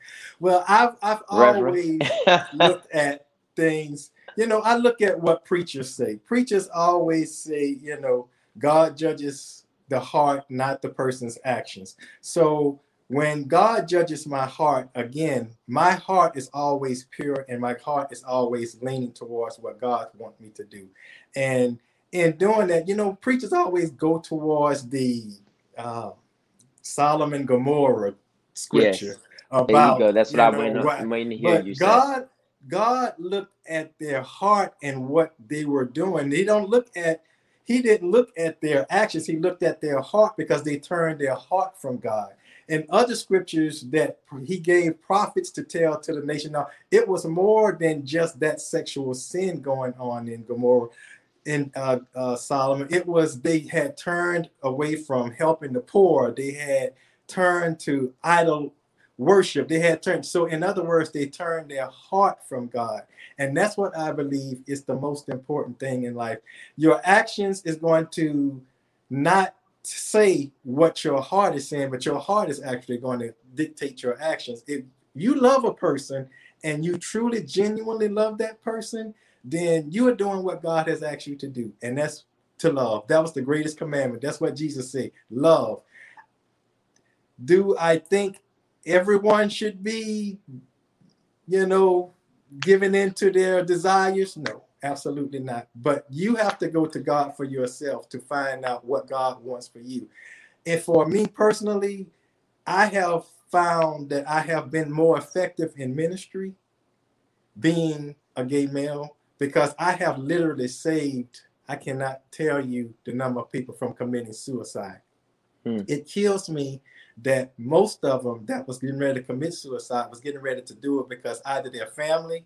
well, I've I've always looked at things. You know, I look at what preachers say. Preachers always say, you know, God judges the heart, not the person's actions. So when God judges my heart, again, my heart is always pure and my heart is always leaning towards what God wants me to do. And in doing that, you know, preachers always go towards the uh, Sodom and Gomorrah scripture
yes. about. There you go. That's what I'm waiting, right. waiting to hear
but
you
God, say. God looked at their heart and what they were doing. They don't look at he didn't look at their actions, he looked at their heart because they turned their heart from God. And other scriptures that he gave prophets to tell to the nation. Now, it was more than just that sexual sin going on in Gomorrah, in uh, uh, Sodom. It was they had turned away from helping the poor. They had turned to idol worship. They had turned. So, in other words, they turned their heart from God. And that's what I believe is the most important thing in life. Your actions is going to not say what your heart is saying, but your heart is actually going to dictate your actions. If you love a person and you truly, genuinely love that person, then you are doing what God has asked you to do. And that's to love. That was the greatest commandment. That's what Jesus said love. Do I think everyone should be, you know, giving into their desires? No, absolutely not. But you have to go to God for yourself to find out what God wants for you. And for me personally, I have found that I have been more effective in ministry being a gay male because I have literally saved, I cannot tell you the number of people from committing suicide. Hmm. It kills me that most of them that was getting ready to commit suicide was getting ready to do it because either their family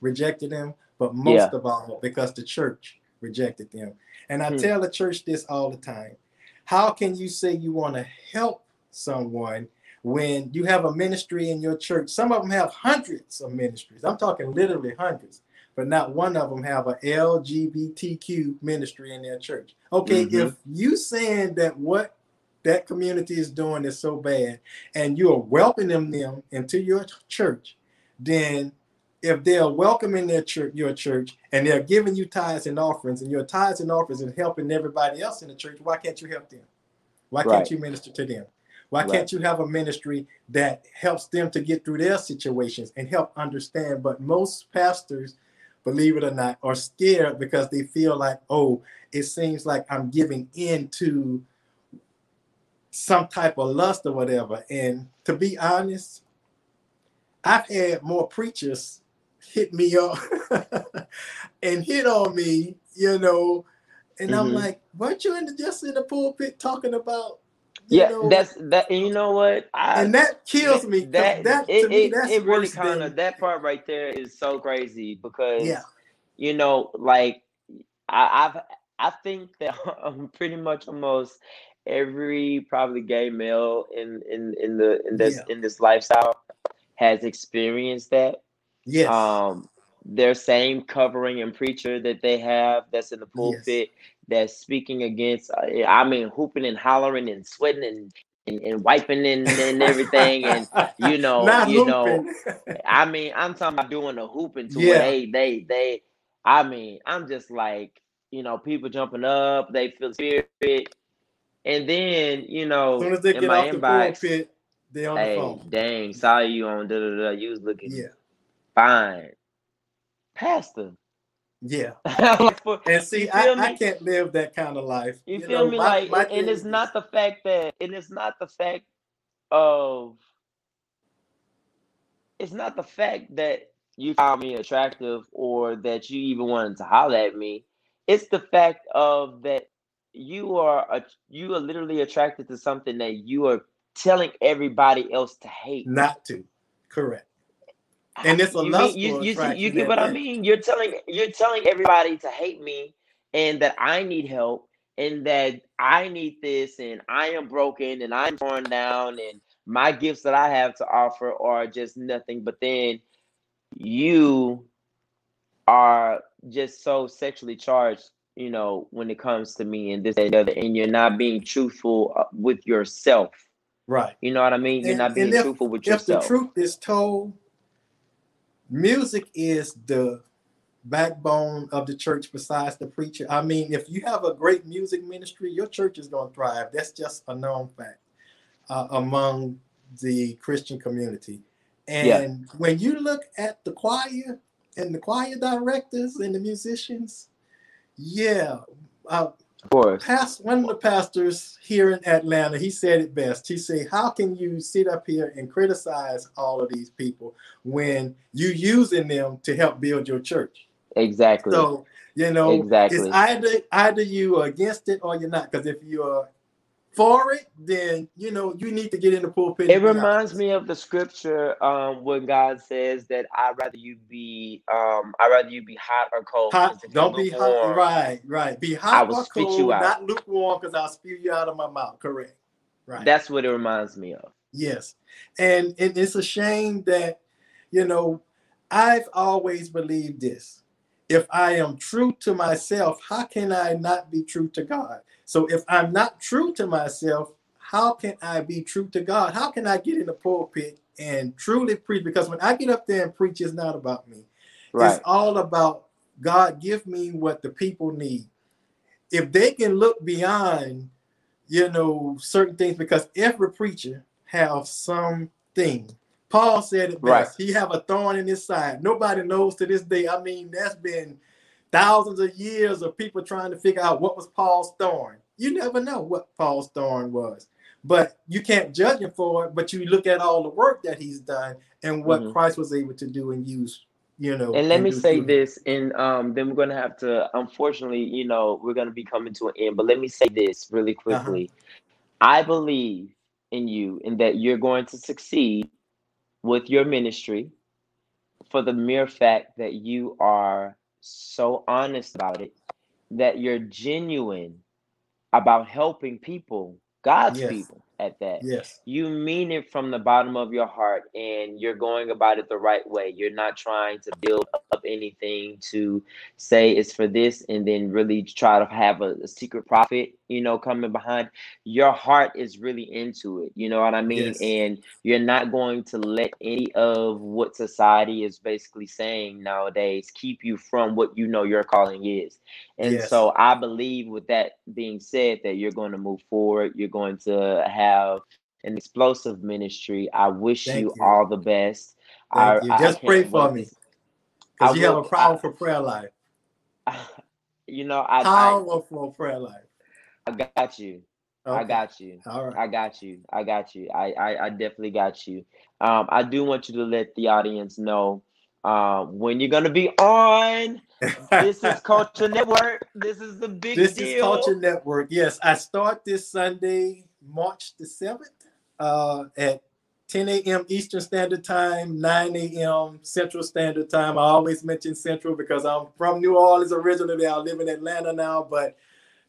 rejected them, but most yeah. of all because the church rejected them. And I hmm. tell the church this all the time. How can you say you want to help someone when you have a ministry in your church? Some of them have hundreds of ministries. I'm talking literally hundreds, but not one of them have a LGBTQ ministry in their church. Okay, mm-hmm. if you saying that what that community is doing is so bad and you are welcoming them into your church, then if they're welcoming their church, your church, and they're giving you tithes and offerings, and your tithes and offerings and helping everybody else in the church, why can't you help them? Why right. can't you minister to them? Why right. can't you have a ministry that helps them to get through their situations and help understand? But most pastors, believe it or not, are scared because they feel like, oh, it seems like I'm giving in to some type of lust or whatever. And to be honest, I've had more preachers hit me up and hit on me, you know, and mm-hmm. I'm like, weren't you in the, just in the pulpit talking about?
yeah, know, that's that. And you know what?
I, and that kills me. That, that
it, me, it, it really kind of that part right there is so crazy because yeah. you know, like I, I've I think that pretty much almost every probably gay male in in in the in this yeah. in this lifestyle has experienced that.
Yes.
Um, their same covering and preacher that they have that's in the pulpit, yes. that's speaking against. Uh, I mean, hooping and hollering and sweating and and, and wiping and, and everything, and you know, you know. I mean, I'm talking about doing the hooping to
Yeah.
where they they they. I mean, I'm just like you know, people jumping up, they feel spirit, and then you know,
as soon as they
in
get
my
off the
inbox,
pulpit, they on the
hey,
phone.
dang, saw you on da da da. You was looking
Yeah,
fine, pastor.
yeah.
Like, for-
And see, I, I can't live that kind of life.
You, feel
know,
me?
my-
like,
my
and, and it's
is-
not the fact that, and it's not the fact of, it's not the fact that you found me attractive or that you even wanted to holler at me. It's the fact of that you are a, you are literally attracted to something that you are telling everybody else to hate.
not to. Correct. And it's a
You mean-
lustful
you, you, see- you get what I mean? You're telling you're telling everybody to hate me and that I need help and that I need this and I am broken and I'm torn down and my gifts that I have to offer are just nothing. But then you are just so sexually charged, you know, when it comes to me and this and the other, and you're not being truthful uh, with yourself.
Right.
You know what I mean? You're
And-
not being
if-
truthful with yourself.
If the truth is told, music is the backbone of the church besides the preacher. I mean, if you have a great music ministry, your church is going to thrive. That's just a known fact uh, among the Christian community. And
Yeah.
when you look at the choir and the choir directors and the musicians, yeah, uh,
of course.
past one of the pastors here in Atlanta, he said it best. He said, "How can you sit up here and criticize all of these people when you using them to help build your church?"
Exactly.
So you know,
Exactly.
it's either either you are against it or you're not. Because if you're for it, then you know you need to get in the pulpit.
It reminds
honest.
me of the scripture um, when God says that I'd rather you be um, I'd rather you be hot or cold.
Hot, don't be hot. Right, right. Be
I
hot
will
or
spit you out.
not lukewarm, because I'll spew you out of my mouth. Correct. Right.
That's what it reminds me of.
Yes. And it, it's a shame that, you know, I've always believed this. If I am true to myself, how can I not be true to God? So if I'm not true to myself, how can I be true to God? How can I get in the pulpit and truly preach? Because when I get up there and preach, it's not about me.
Right.
It's all about God give me what the people need. If they can look beyond, you know, certain things, because every preacher have something. Paul said it
Right.
best. He have a thorn in his side. Nobody knows to this day. I mean, that's been thousands of years of people trying to figure out what was Paul's thorn. You never know what Paul's thorn was. But you can't judge him for it, but you look at all the work that he's done and what
Mhm.
Christ was able to do and use, you know.
And let me say
through
this, and um, then we're gonna have to. Unfortunately, you know, we're gonna be coming to an end. But let me say this really
Uh-huh.
quickly. I believe in you, and that you're going to succeed with your ministry, for the mere fact that you are so honest about it, that you're genuine about helping people, God's
Yes.
people, at that.
Yes.
you mean it from the bottom of your heart and you're going about it the right way. You're not trying to build up anything to say it's for this and then really try to have a, a secret profit you know coming behind. Your heart is really into it you know what i mean?
Yes.
and you're not going to let any of what society is basically saying nowadays keep you from what you know your calling is and
Yes.
so i believe with that being said that you're going to move forward you're going to have an explosive ministry i wish you,
you.
all the best
Thank
I,
you.
I- I
Just
can't
pray for me. Because
I
you have a
will- I-
powerful prayer life.
you know I, I
Powerful prayer life.
i got you i got you
All right.
I got you. I got you. I, I, I definitely got you. Um, I do want you to let the audience know uh, when you're gonna be on. This is Culture Network. This is the big
this
deal.
is Culture Network. Yes, I start this Sunday, March the 7th, uh, at 10 a.m. Eastern Standard Time, 9 a.m. Central Standard Time. I always mention Central because I'm from New Orleans originally. I live in Atlanta now, but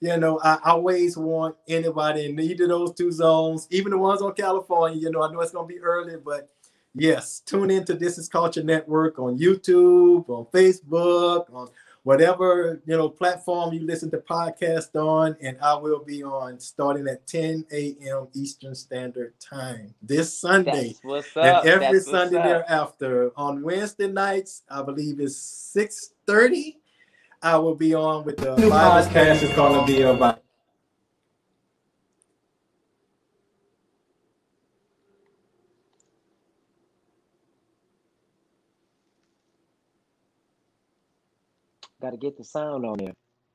you know, I always want anybody in either of those two zones, even the ones on California. You know, I know it's gonna be early, but yes, tune into This Is Culture Network on YouTube, on Facebook, on whatever you know platform you listen to podcast on, and I will be on starting at 10 a.m. Eastern Standard Time this Sunday.
That's what's up.
And every
That's what's
Sunday
up.
thereafter. On Wednesday nights, I believe it's 6:30. I will be on with the
New
Bible
podcast
study
is going to be about
Got to get the sound on there.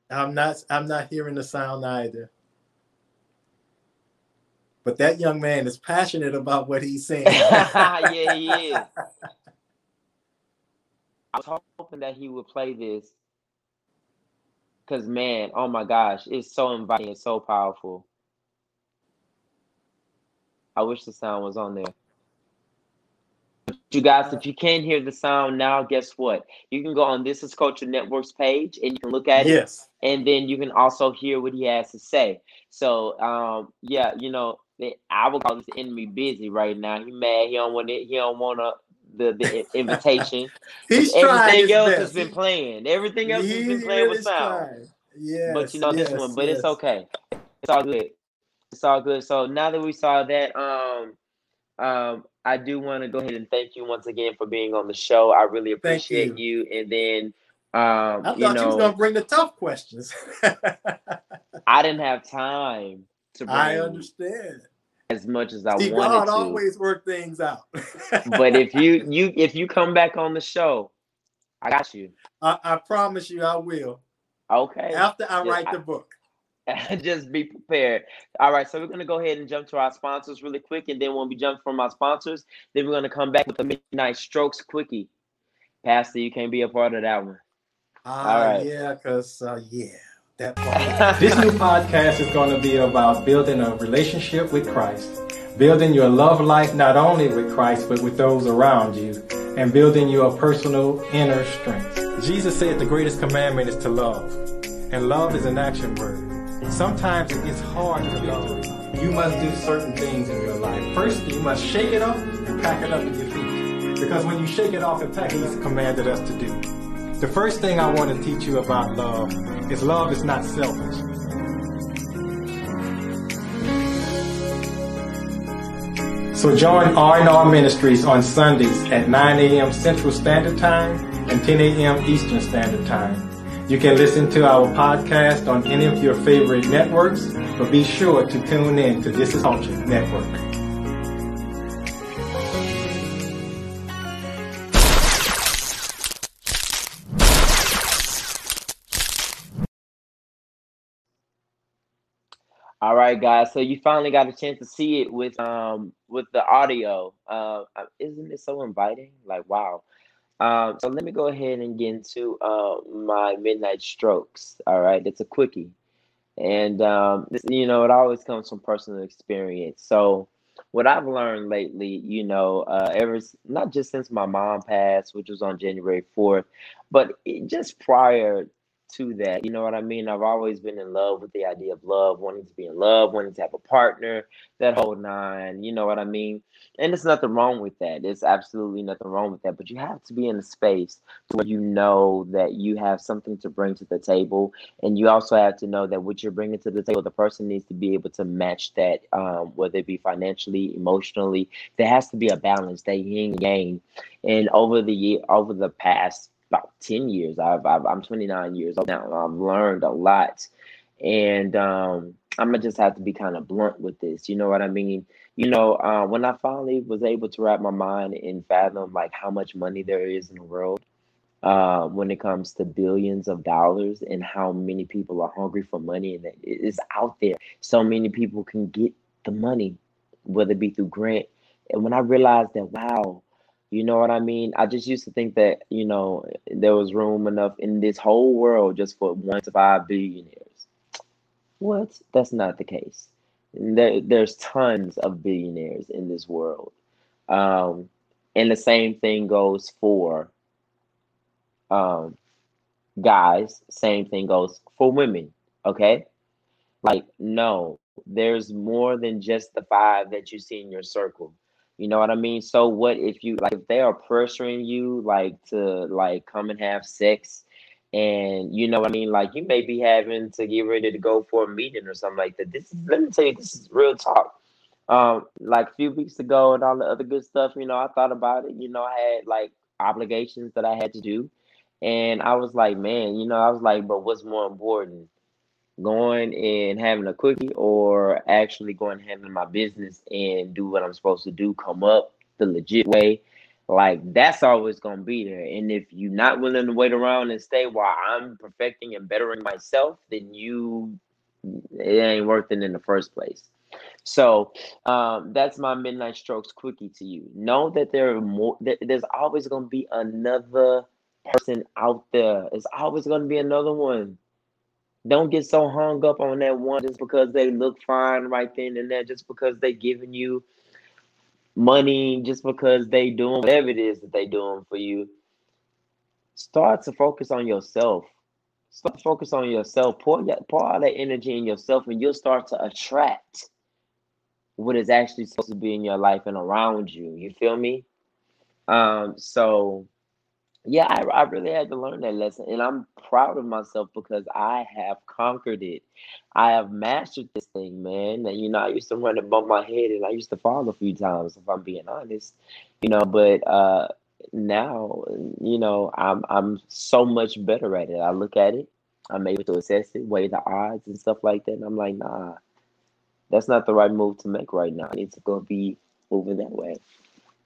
I'm not I'm not hearing the sound either. But that young man is passionate about what he's saying.
yeah, he is. I was hoping that he would play this because, man, oh my gosh, it's so inviting and so powerful. I wish the sound was on there. You guys, if you can't hear the sound now, guess what? You can go on This Is Culture Network's page and you can look at it
yes.
and then you can also hear what he has to say. So, um, yeah, you know, I would call this enemy busy right now. He mad. He don't want it. He don't want to, the the invitation.
He's trying
Everything else
best.
has been playing. Everything else has been playing with sound.
Yeah.
But you know this one. But it's okay. It's all good. It's all good. So now that we saw that, um, um, I do want to go ahead and thank you once again for being on the show. I really appreciate you. And then, um,
I thought
you
you, was gonna bring the tough questions.
I didn't have time to bring
I understand.
as much as I
See,
wanted
God
to.
always work things out.
but if you you if you come back on the show, I got you.
I, I promise you, I will.
Okay.
After I
Yeah,
write
I-
the book.
Just be prepared. All right, so we're gonna go ahead and jump to our sponsors really quick, and then when we jump from our sponsors, then we're gonna come back with the midnight strokes quickie. Pastor, you can't be a part of that one.
Ah,
right.
yeah, cause uh, yeah, that part.
This new podcast is going to be about building a relationship with Christ, building your love life not only with Christ but with those around you, and building your personal inner strength. Jesus said the greatest commandment is to love, and love is an action word. Sometimes it's hard to love. You must do certain things in your life. First, you must shake it off and pack it up in your feet. Because when you shake it off and pack it, He's commanded us to do. The first thing I want to teach you about love is love is not selfish. So join R&R Ministries on Sundays at 9 a.m. Central Standard Time and 10 a.m. Eastern Standard Time. You can listen to our podcast on any of your favorite networks, but be sure to tune in to This is Culture Network.
All right, guys. So you finally got a chance to see it with um with the audio. Uh, isn't it so inviting? Like wow. Um, so let me go ahead and get into uh my midnight strokes. All right, it's a quickie, and um, this, you know it always comes from personal experience. So what I've learned lately, you know, uh, ever not just since my mom passed, which was on January fourth, but just prior to that. You know what I mean? I've always been in love with the idea of love, wanting to be in love, wanting to have a partner, that whole nine. You know what I mean? And there's nothing wrong with that. There's absolutely nothing wrong with that. But you have to be in a space where you know that you have something to bring to the table. And you also have to know that what you're bringing to the table, the person needs to be able to match that, um, whether it be financially, emotionally. There has to be a balance, that yin yang. And over the year, over the past about 10 years. I've, I've I'm 29 years old now. I've learned a lot. And um, I'm gonna just have to be kind of blunt with this. You know what I mean? You know, uh, when I finally was able to wrap my mind and fathom like how much money there is in the world, uh, when it comes to billions of dollars and how many people are hungry for money and that it is out there. So many people can get the money, whether it be through grant. And when I realized that, wow, you know what I mean? I just used to think that, you know, there was room enough in this whole world just for one to five billionaires. What? That's not the case. There, there's tons of billionaires in this world. Um, and the same thing goes for um, guys, same thing goes for women. Okay? Like, no, there's more than just the five that you see in your circle. You know what I mean? So what if you like if they are pressuring you like to like come and have sex And you know what I mean? Like you may be having to get ready to go for a meeting or something like that. This is let me tell you, this is real talk. Um, like a few weeks ago and all the other good stuff, you know, I thought about it. You know, I had like obligations that I had to do. And I was like, man, you know, I was like, but what's more important? Going and having a cookie or actually going and handling my business and do what I'm supposed to do, come up the legit way like that's always gonna be there. And if you're not willing to wait around and stay while I'm perfecting and bettering myself, then you it ain't worth it in the first place. So um, that's my midnight strokes quickie to you. Know that there are more. That there's always gonna be another person out there. It's always gonna be another one. Don't get so hung up on that one just because they look fine right then and there, just because they giving you money just because they doing whatever it is that they doing for you. Start to focus on yourself. Start to focus on yourself. Pour, pour all that energy in yourself, and you'll start to attract what is actually supposed to be in your life and around you. You feel me? Um, so yeah, I, I really had to learn that lesson, and I'm proud of myself because I have conquered it. I have mastered this thing, man. And you know, I used to run above my head, and I used to fall a few times, if I'm being honest. You know, but uh, now, you know, I'm I'm so much better at it. I look at it, I'm able to assess it, weigh the odds and stuff like that, and I'm like, nah, that's not the right move to make right now. I need to go be moving that way.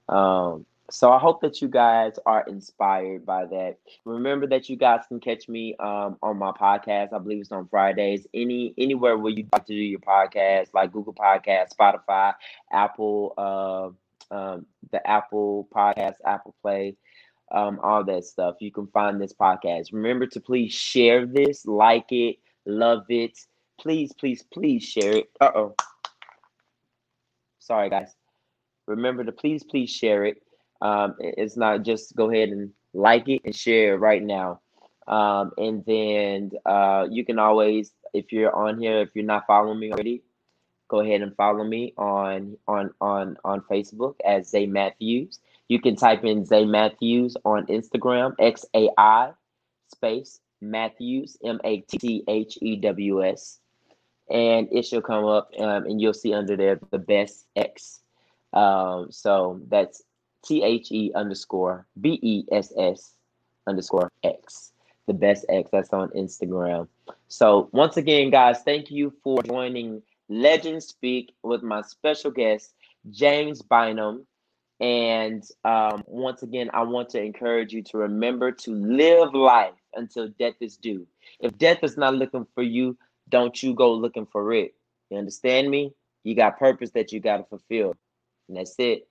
Um, so I hope that you guys are inspired by that. Remember that you guys can catch me um, on my podcast. I believe it's on Fridays. Any anywhere where you like to do your podcast, like Google Podcast, Spotify, Apple, uh, um, the Apple Podcast, Apple Play, um, all that stuff. You can find this podcast. Remember to please share this, like it, love it. Please, please, please share it. Uh oh. Sorry, guys. Remember to please, please share it um, it's not just go ahead and like it and share it right now. Um, and then uh, you can always, if you're on here, if you're not following me already, go ahead and follow me on on on on Facebook as Xai Mathews. You can type in Xai Mathews on Instagram, X A I space Matthews, M A T H E W S, and it should come up, um, and you'll see under there the best X. Um, so that's T H E underscore B E S S underscore X. The best X. That's on Instagram. So once again, guys, thank you for joining Legend Speak with my special guest, James Bynum. And um, once again, I want to encourage you to remember to live life until death is due. If death is not looking for you, don't you go looking for it. You understand me? You got purpose that you got to fulfill. And that's it.